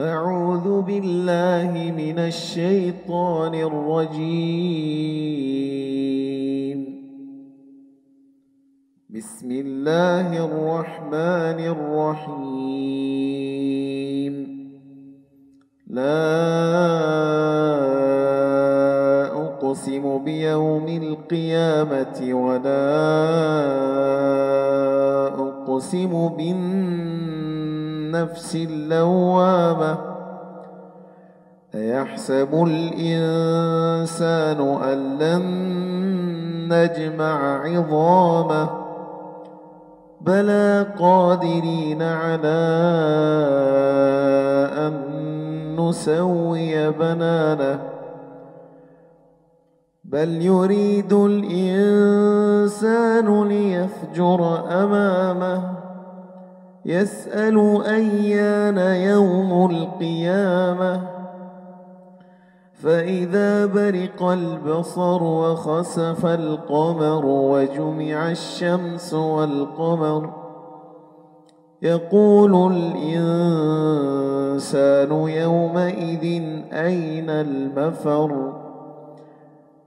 أعوذ بالله من الشيطان الرجيم. بسم الله الرحمن الرحيم. لا أقسم بيوم القيامة ولا أقسم بالنفس اللوامة أيحسب الإنسان أن لن نجمع عظامه بلى قادرين على أن نسوي بنانه بل يريد الإنسان ليفجر أمامه يسأل أيان يوم القيامة. فإذا برق البصر وخسف القمر وجمع الشمس والقمر يقول الإنسان يومئذ أين المفر؟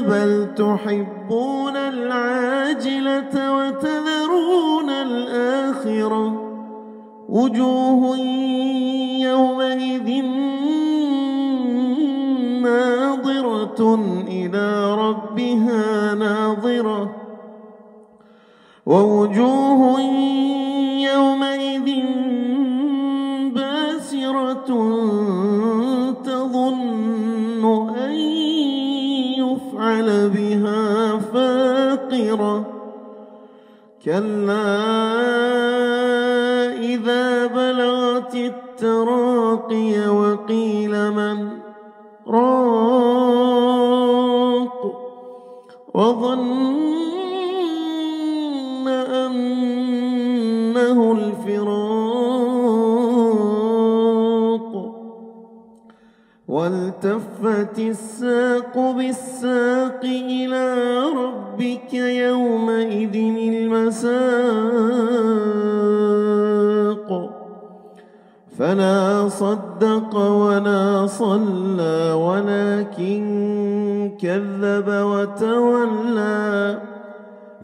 بل تحبون العاجلة وتذرون الآخرة. وجوه يومئذ ناظرة إلى ربها ناظرة. ووجوه يومئذ باسرة فاقرة كلا إذا بلغت التراقي وقيل من؟ راق. وظن والتفت الساق بالساق إلى ربك يومئذ المساق. فلا صدق ولا صلى ولكن كذب وتولى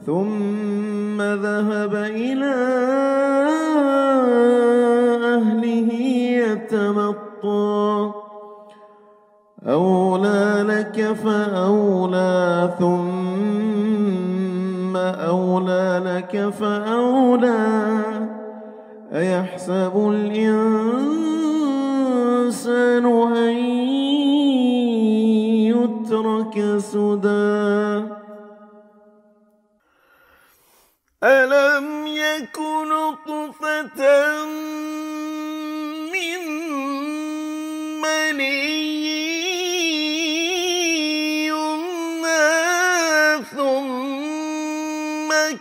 ثم ذهب إلى أولى لك فأولى ثم أولى لك فأولى. أيحسب الإنسان أن يترك سدى؟ ألم يكن طفة من مني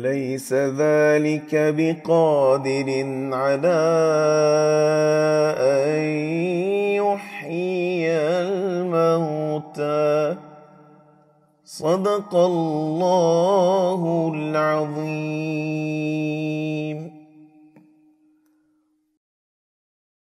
أليس ذلك بقادر على أن يحيي الموتى. صدق الله العظيم.